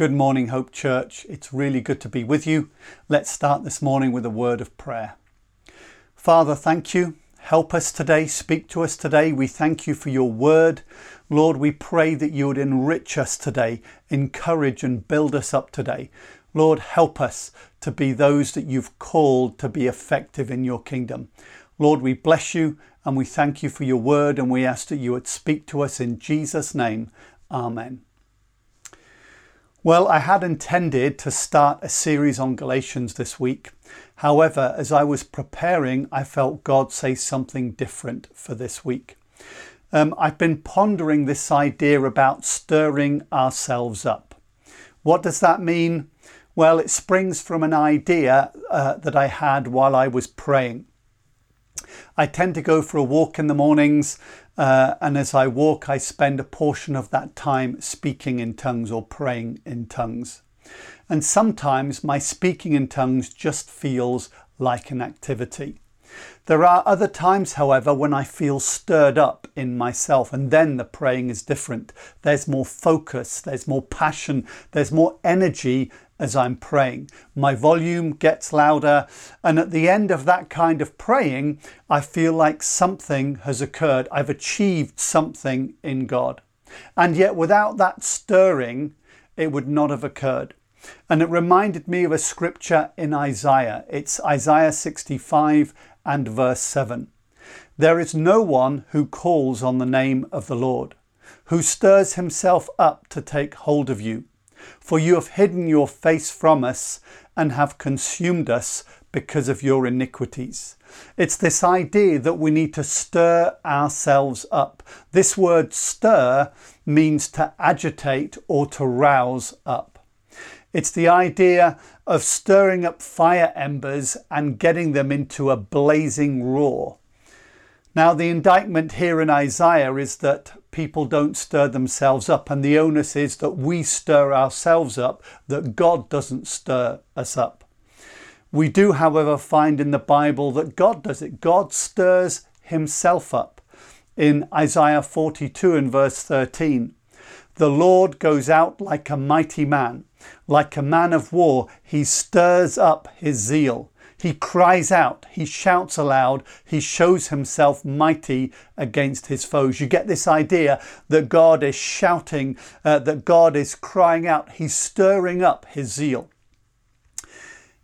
Good morning, Hope Church. It's really good to be with you. Let's start this morning with a word of prayer. Father, thank you. Help us today, speak to us today. We thank you for your word. Lord, we pray that you would enrich us today, encourage and build us up today. Lord, help us to be those that you've called to be effective in your kingdom. Lord, we bless you and we thank you for your word and we ask that you would speak to us in Jesus' name. Amen. Well, I had intended to start a series on Galatians this week. However, as I was preparing, I felt God say something different for this week. Um, I've been pondering this idea about stirring ourselves up. What does that mean? Well, it springs from an idea uh, that I had while I was praying. I tend to go for a walk in the mornings, uh, and as I walk, I spend a portion of that time speaking in tongues or praying in tongues. And sometimes my speaking in tongues just feels like an activity. There are other times, however, when I feel stirred up in myself, and then the praying is different. There's more focus, there's more passion, there's more energy as I'm praying. My volume gets louder, and at the end of that kind of praying, I feel like something has occurred. I've achieved something in God. And yet, without that stirring, it would not have occurred. And it reminded me of a scripture in Isaiah. It's Isaiah 65 and verse 7. There is no one who calls on the name of the Lord, who stirs himself up to take hold of you. For you have hidden your face from us and have consumed us because of your iniquities. It's this idea that we need to stir ourselves up. This word stir means to agitate or to rouse up. It's the idea of stirring up fire embers and getting them into a blazing roar. Now, the indictment here in Isaiah is that people don't stir themselves up, and the onus is that we stir ourselves up, that God doesn't stir us up. We do, however, find in the Bible that God does it. God stirs himself up. In Isaiah 42 and verse 13, the Lord goes out like a mighty man, like a man of war, he stirs up his zeal. He cries out, he shouts aloud, he shows himself mighty against his foes. You get this idea that God is shouting, uh, that God is crying out, he's stirring up his zeal.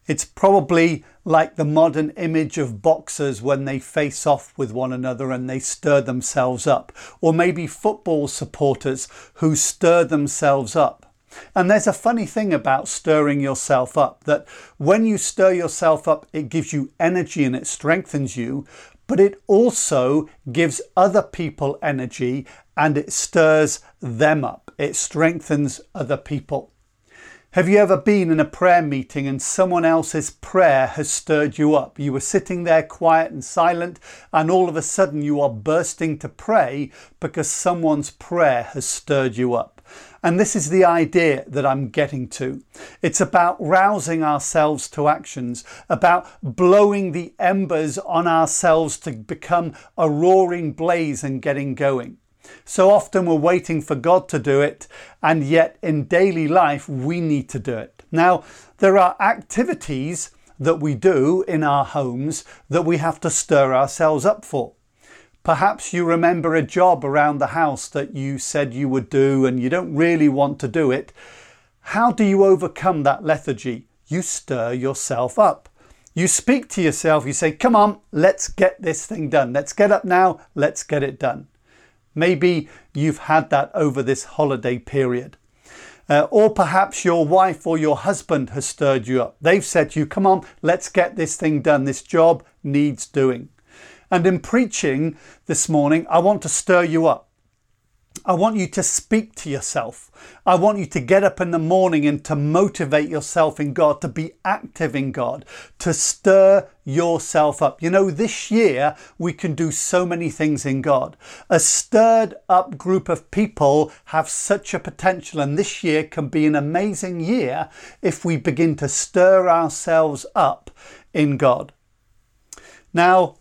It's probably like the modern image of boxers when they face off with one another and they stir themselves up, or maybe football supporters who stir themselves up. And there's a funny thing about stirring yourself up that when you stir yourself up, it gives you energy and it strengthens you, but it also gives other people energy and it stirs them up. It strengthens other people. Have you ever been in a prayer meeting and someone else's prayer has stirred you up? You were sitting there quiet and silent, and all of a sudden you are bursting to pray because someone's prayer has stirred you up. And this is the idea that I'm getting to. It's about rousing ourselves to actions, about blowing the embers on ourselves to become a roaring blaze and getting going. So often we're waiting for God to do it, and yet in daily life we need to do it. Now, there are activities that we do in our homes that we have to stir ourselves up for. Perhaps you remember a job around the house that you said you would do and you don't really want to do it. How do you overcome that lethargy? You stir yourself up. You speak to yourself, you say, Come on, let's get this thing done. Let's get up now, let's get it done. Maybe you've had that over this holiday period. Uh, or perhaps your wife or your husband has stirred you up. They've said to you, Come on, let's get this thing done. This job needs doing. And in preaching this morning, I want to stir you up. I want you to speak to yourself. I want you to get up in the morning and to motivate yourself in God, to be active in God, to stir yourself up. You know, this year we can do so many things in God. A stirred up group of people have such a potential, and this year can be an amazing year if we begin to stir ourselves up in God. Now,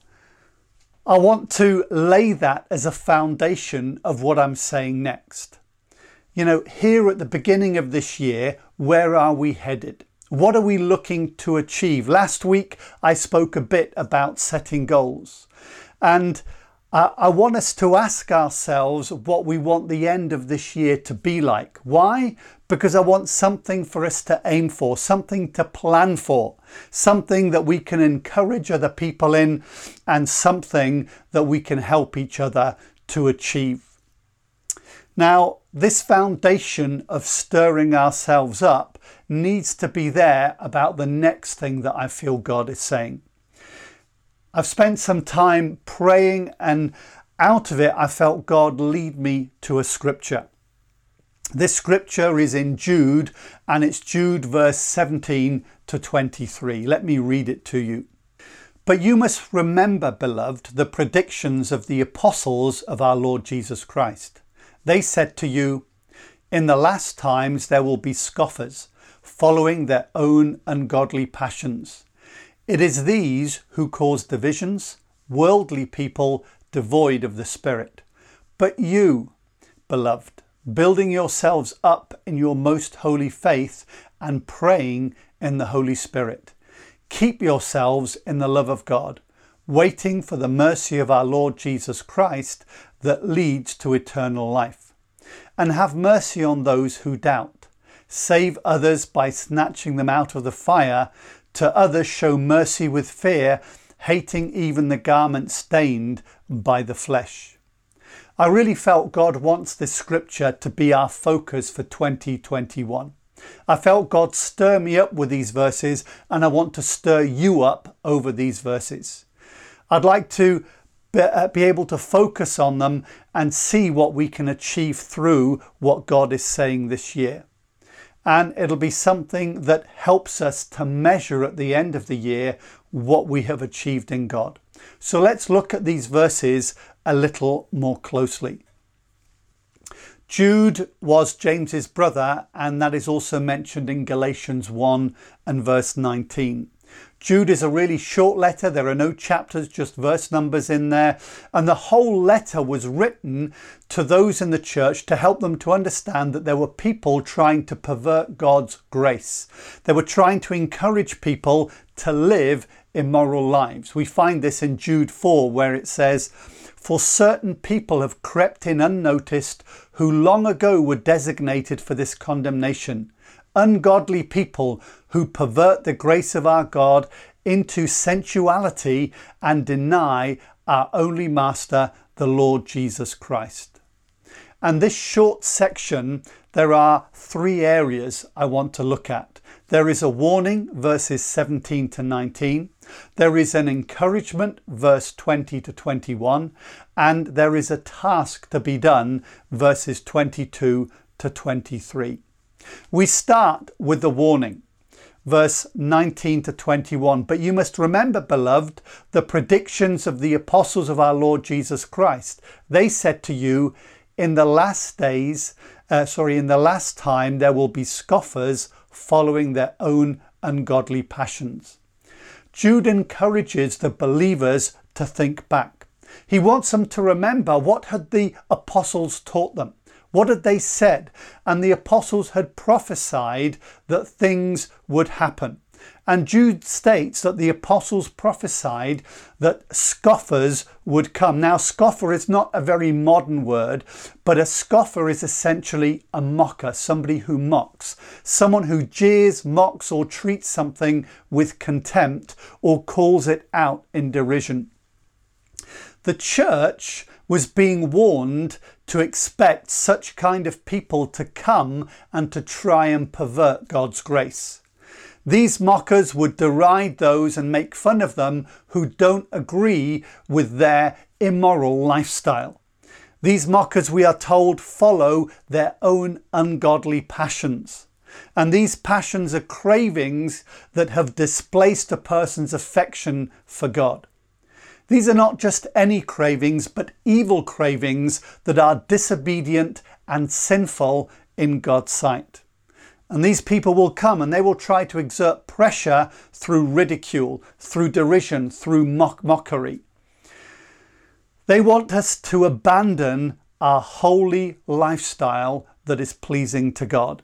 I want to lay that as a foundation of what I'm saying next. you know, here at the beginning of this year, where are we headed? What are we looking to achieve? Last week, I spoke a bit about setting goals. And I want us to ask ourselves what we want the end of this year to be like. Why? Because I want something for us to aim for, something to plan for, something that we can encourage other people in, and something that we can help each other to achieve. Now, this foundation of stirring ourselves up needs to be there about the next thing that I feel God is saying. I've spent some time praying, and out of it, I felt God lead me to a scripture. This scripture is in Jude, and it's Jude verse 17 to 23. Let me read it to you. But you must remember, beloved, the predictions of the apostles of our Lord Jesus Christ. They said to you, In the last times there will be scoffers, following their own ungodly passions it is these who cause divisions, worldly people devoid of the Spirit. But you, beloved, building yourselves up in your most holy faith and praying in the Holy Spirit, keep yourselves in the love of God, waiting for the mercy of our Lord Jesus Christ that leads to eternal life. And have mercy on those who doubt. Save others by snatching them out of the fire to others, show mercy with fear, hating even the garment stained by the flesh. I really felt God wants this scripture to be our focus for 2021. I felt God stir me up with these verses, and I want to stir you up over these verses. I'd like to uh, be able to focus on them and see what we can achieve through what God is saying this year and it'll be something that helps us to measure at the end of the year what we have achieved in God. So let's look at these verses a little more closely. Jude was James's brother, and that is also mentioned in Galatians 1 and verse 19. Jude is a really short letter. There are no chapters, just verse numbers in there. And the whole letter was written to those in the church to help them to understand that there were people trying to pervert God's grace. They were trying to encourage people to live immoral lives. We find this in Jude 4, where it says, For certain people have crept in unnoticed who long ago were designated for this condemnation ungodly people who pervert the grace of our God into sensuality and deny our only Master, the Lord Jesus Christ. And this short section, there are three areas I want to look at. There is a warning, verses 17 to 19. There is an encouragement, verse 20 to 21. And there is a task to be done, verses 22 to 23. We start with the warning, verse 19 to 21. But you must remember, beloved, the predictions of the apostles of our Lord Jesus Christ. They said to you, in the last days, uh, sorry, in the last time, there will be scoffers following their own ungodly passions. Jude encourages the believers to think back. He wants them to remember what had the apostles taught them. What had they said? And the apostles had prophesied that things would happen. And Jude states that the apostles prophesied that scoffers would come. Now, scoffer is not a very modern word, but a scoffer is essentially a mocker, somebody who mocks, someone who jeers, mocks, or treats something with contempt or calls it out in derision. The church was being warned to expect such kind of people to come and to try and pervert God's grace. These mockers would deride those and make fun of them who don't agree with their immoral lifestyle. These mockers, we are told, follow their own ungodly passions. And these passions are cravings that have displaced a person's affection for God. These are not just any cravings, but evil cravings that are disobedient and sinful in God's sight. And these people will come and they will try to exert pressure through ridicule, through derision, through mock- mockery. They want us to abandon our holy lifestyle that is pleasing to God.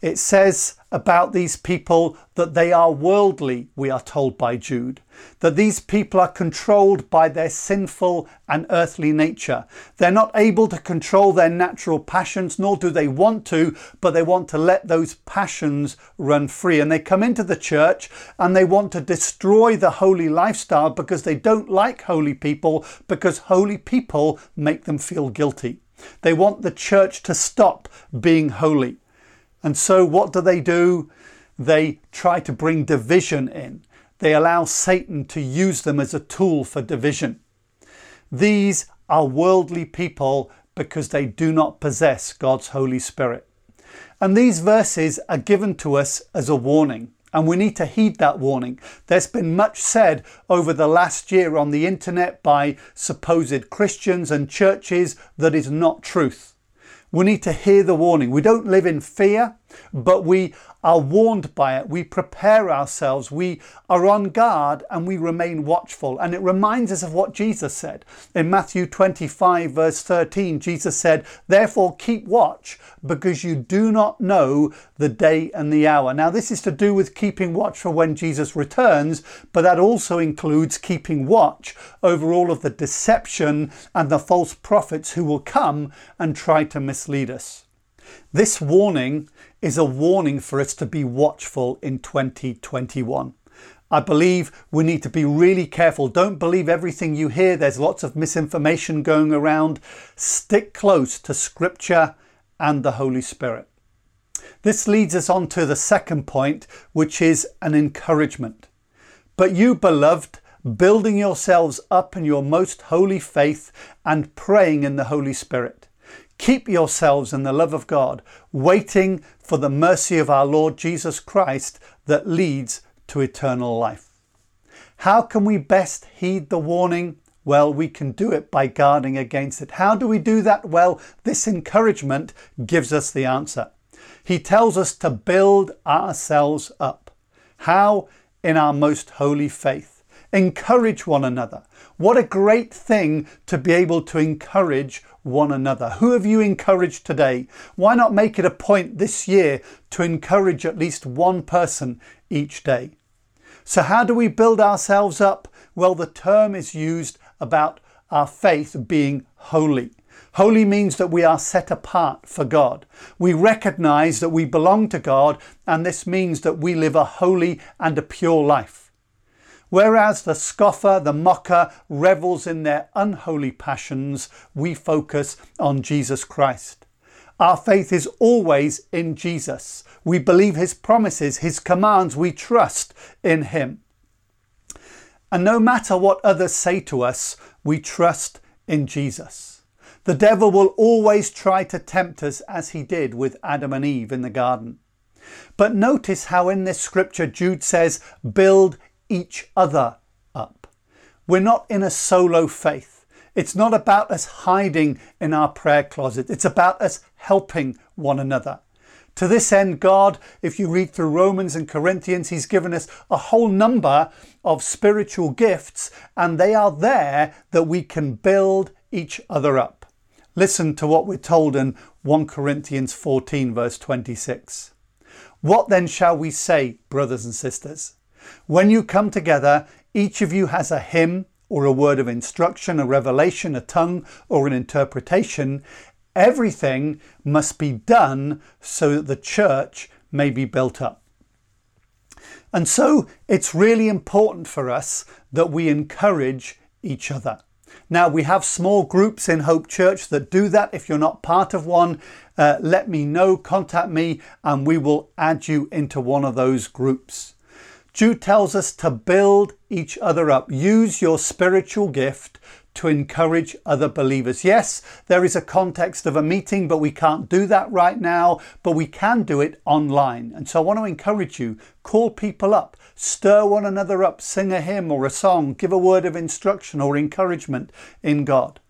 It says about these people that they are worldly, we are told by Jude, that these people are controlled by their sinful and earthly nature. They're not able to control their natural passions, nor do they want to, but they want to let those passions run free. And they come into the church and they want to destroy the holy lifestyle because they don't like holy people, because holy people make them feel guilty. They want the church to stop being holy. And so, what do they do? They try to bring division in. They allow Satan to use them as a tool for division. These are worldly people because they do not possess God's Holy Spirit. And these verses are given to us as a warning, and we need to heed that warning. There's been much said over the last year on the internet by supposed Christians and churches that is not truth. We need to hear the warning. We don't live in fear, but we are warned by it. We prepare ourselves. We are on guard and we remain watchful. And it reminds us of what Jesus said. In Matthew 25, verse 13, Jesus said, Therefore keep watch because you do not know the day and the hour. Now, this is to do with keeping watch for when Jesus returns, but that also includes keeping watch over all of the deception and the false prophets who will come and try to mislead us. This warning is a warning for us to be watchful in 2021. I believe we need to be really careful. Don't believe everything you hear. There's lots of misinformation going around. Stick close to Scripture and the Holy Spirit. This leads us on to the second point, which is an encouragement. But you, beloved, building yourselves up in your most holy faith and praying in the Holy Spirit. Keep yourselves in the love of God, waiting for the mercy of our Lord Jesus Christ that leads to eternal life. How can we best heed the warning? Well, we can do it by guarding against it. How do we do that? Well, this encouragement gives us the answer. He tells us to build ourselves up. How? In our most holy faith. Encourage one another. What a great thing to be able to encourage one another. Who have you encouraged today? Why not make it a point this year to encourage at least one person each day? So, how do we build ourselves up? Well, the term is used about our faith being holy. Holy means that we are set apart for God. We recognize that we belong to God, and this means that we live a holy and a pure life. Whereas the scoffer, the mocker, revels in their unholy passions, we focus on Jesus Christ. Our faith is always in Jesus. We believe His promises, His commands, we trust in Him. And no matter what others say to us, we trust in Jesus. The devil will always try to tempt us as he did with Adam and Eve in the garden. But notice how in this scripture Jude says, build each other up. We're not in a solo faith. It's not about us hiding in our prayer closet. It's about us helping one another. To this end, God, if you read through Romans and Corinthians, He's given us a whole number of spiritual gifts, and they are there that we can build each other up. Listen to what we're told in 1 Corinthians 14, verse 26. What then shall we say, brothers and sisters? When you come together, each of you has a hymn or a word of instruction, a revelation, a tongue, or an interpretation. Everything must be done so that the church may be built up. And so it's really important for us that we encourage each other. Now, we have small groups in Hope Church that do that. If you're not part of one, uh, let me know, contact me, and we will add you into one of those groups. Jude tells us to build each other up. Use your spiritual gift to encourage other believers. Yes, there is a context of a meeting, but we can't do that right now, but we can do it online. And so I want to encourage you call people up, stir one another up, sing a hymn or a song, give a word of instruction or encouragement in God.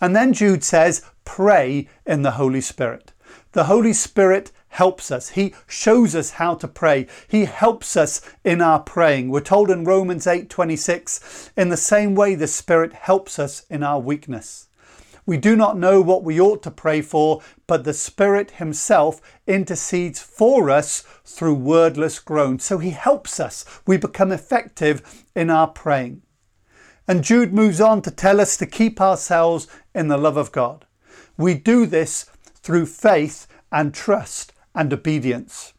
And then Jude says, pray in the Holy Spirit. The Holy Spirit helps us. He shows us how to pray. He helps us in our praying. We're told in Romans 8:26, in the same way the Spirit helps us in our weakness. We do not know what we ought to pray for, but the Spirit Himself intercedes for us through wordless groans. So He helps us. We become effective in our praying. And Jude moves on to tell us to keep ourselves in the love of God. We do this through faith and trust and obedience.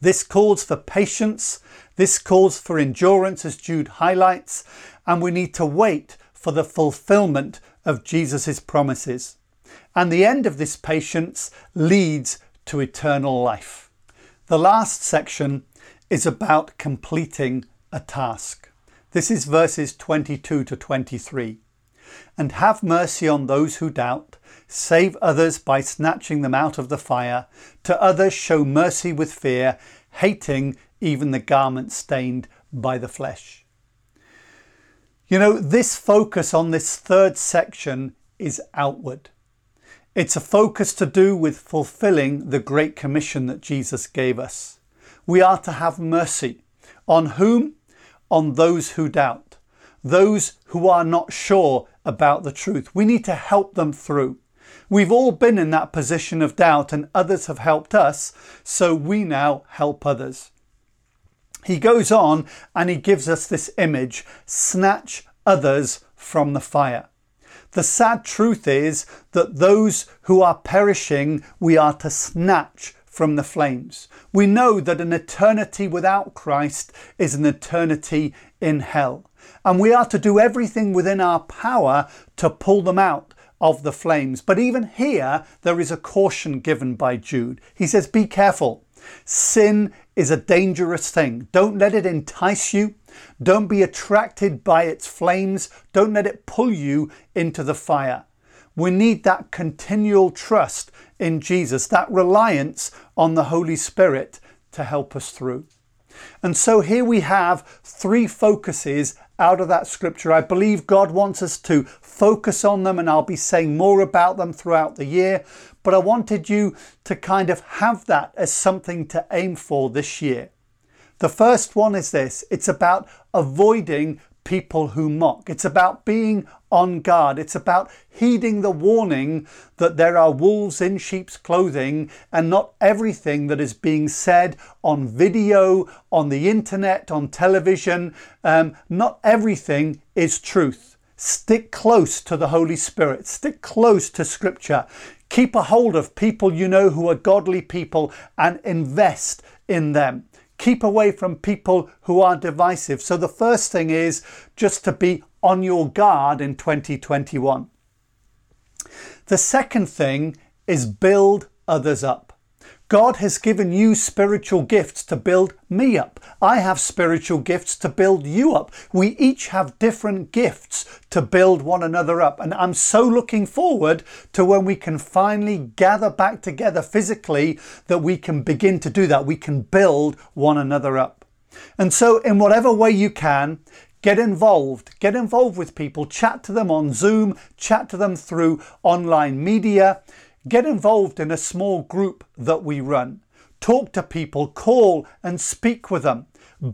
This calls for patience, this calls for endurance, as Jude highlights, and we need to wait for the fulfillment of Jesus' promises. And the end of this patience leads to eternal life. The last section is about completing a task. This is verses 22 to 23. And have mercy on those who doubt, save others by snatching them out of the fire, to others show mercy with fear, hating even the garment stained by the flesh. You know, this focus on this third section is outward. It's a focus to do with fulfilling the Great Commission that Jesus gave us. We are to have mercy. On whom? on those who doubt, those who are not sure about the truth. We need to help them through. We've all been in that position of doubt, and others have helped us, so we now help others. He goes on and he gives us this image snatch others from the fire. The sad truth is that those who are perishing, we are to snatch from the flames. We know that an eternity without Christ is an eternity in hell. And we are to do everything within our power to pull them out of the flames. But even here, there is a caution given by Jude. He says, Be careful. Sin is a dangerous thing. Don't let it entice you. Don't be attracted by its flames. Don't let it pull you into the fire. We need that continual trust in Jesus, that reliance on the Holy Spirit to help us through. And so here we have three focuses out of that scripture. I believe God wants us to focus on them, and I'll be saying more about them throughout the year. But I wanted you to kind of have that as something to aim for this year. The first one is this it's about avoiding people who mock. It's about being on guard. It's about heeding the warning that there are wolves in sheep's clothing and not everything that is being said on video, on the internet, on television, um, not everything is truth. Stick close to the Holy Spirit, stick close to Scripture. Keep a hold of people you know who are godly people and invest in them. Keep away from people who are divisive. So, the first thing is just to be on your guard in 2021. The second thing is build others up. God has given you spiritual gifts to build me up. I have spiritual gifts to build you up. We each have different gifts to build one another up. And I'm so looking forward to when we can finally gather back together physically that we can begin to do that. We can build one another up. And so, in whatever way you can, Get involved. Get involved with people. Chat to them on Zoom. Chat to them through online media. Get involved in a small group that we run. Talk to people, call and speak with them.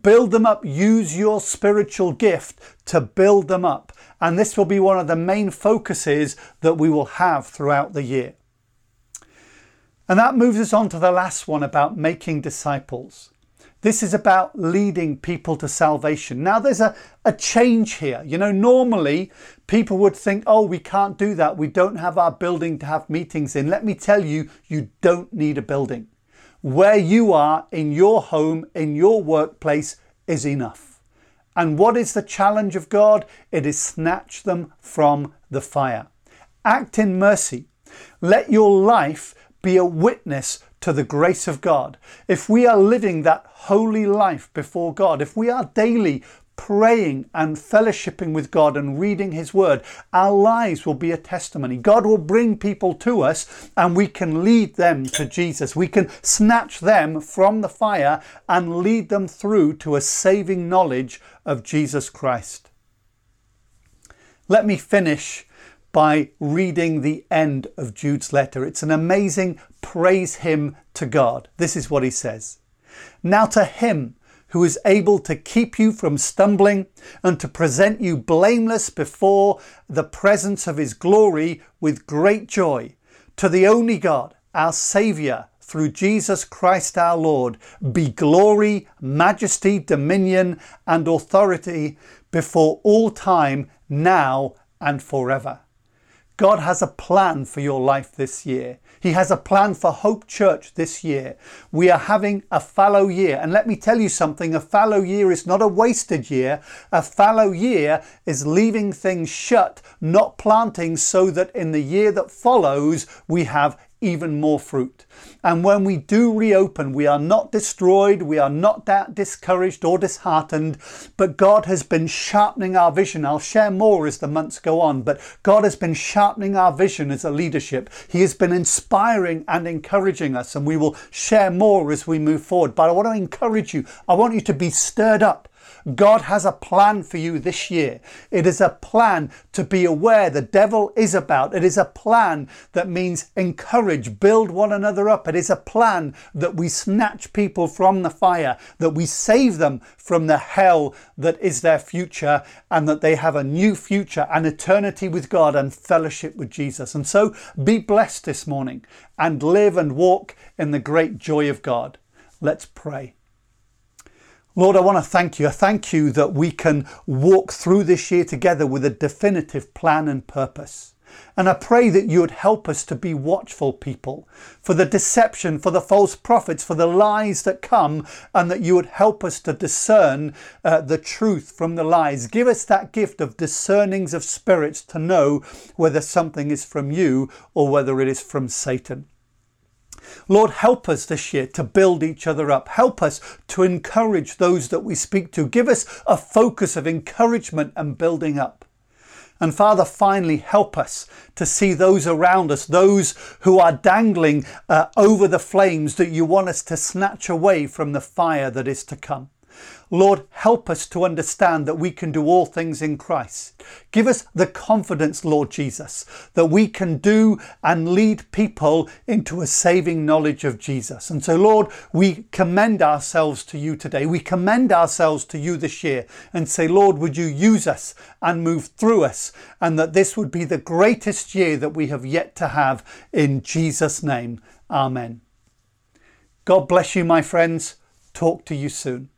Build them up. Use your spiritual gift to build them up. And this will be one of the main focuses that we will have throughout the year. And that moves us on to the last one about making disciples. This is about leading people to salvation. Now, there's a, a change here. You know, normally people would think, oh, we can't do that. We don't have our building to have meetings in. Let me tell you, you don't need a building. Where you are in your home, in your workplace, is enough. And what is the challenge of God? It is snatch them from the fire. Act in mercy. Let your life be a witness to the grace of God, if we are living that holy life before God, if we are daily praying and fellowshipping with God and reading His Word, our lives will be a testimony. God will bring people to us and we can lead them to Jesus. We can snatch them from the fire and lead them through to a saving knowledge of Jesus Christ. Let me finish by reading the end of Jude's letter. It's an amazing praise hymn to God. This is what he says Now to him who is able to keep you from stumbling and to present you blameless before the presence of his glory with great joy. To the only God, our Saviour, through Jesus Christ our Lord, be glory, majesty, dominion, and authority before all time, now and forever. God has a plan for your life this year. He has a plan for Hope Church this year. We are having a fallow year. And let me tell you something a fallow year is not a wasted year. A fallow year is leaving things shut, not planting, so that in the year that follows, we have even more fruit. And when we do reopen, we are not destroyed, we are not that discouraged or disheartened, but God has been sharpening our vision. I'll share more as the months go on, but God has been sharpening our vision as a leadership. He has been inspiring and encouraging us, and we will share more as we move forward. But I want to encourage you, I want you to be stirred up. God has a plan for you this year. It is a plan to be aware the devil is about. It is a plan that means encourage, build one another up. It is a plan that we snatch people from the fire, that we save them from the hell that is their future, and that they have a new future, an eternity with God and fellowship with Jesus. And so be blessed this morning and live and walk in the great joy of God. Let's pray. Lord, I want to thank you. I thank you that we can walk through this year together with a definitive plan and purpose. And I pray that you would help us to be watchful people for the deception, for the false prophets, for the lies that come, and that you would help us to discern uh, the truth from the lies. Give us that gift of discernings of spirits to know whether something is from you or whether it is from Satan. Lord, help us this year to build each other up. Help us to encourage those that we speak to. Give us a focus of encouragement and building up. And Father, finally, help us to see those around us, those who are dangling uh, over the flames that you want us to snatch away from the fire that is to come. Lord, help us to understand that we can do all things in Christ. Give us the confidence, Lord Jesus, that we can do and lead people into a saving knowledge of Jesus. And so, Lord, we commend ourselves to you today. We commend ourselves to you this year and say, Lord, would you use us and move through us, and that this would be the greatest year that we have yet to have in Jesus' name. Amen. God bless you, my friends. Talk to you soon.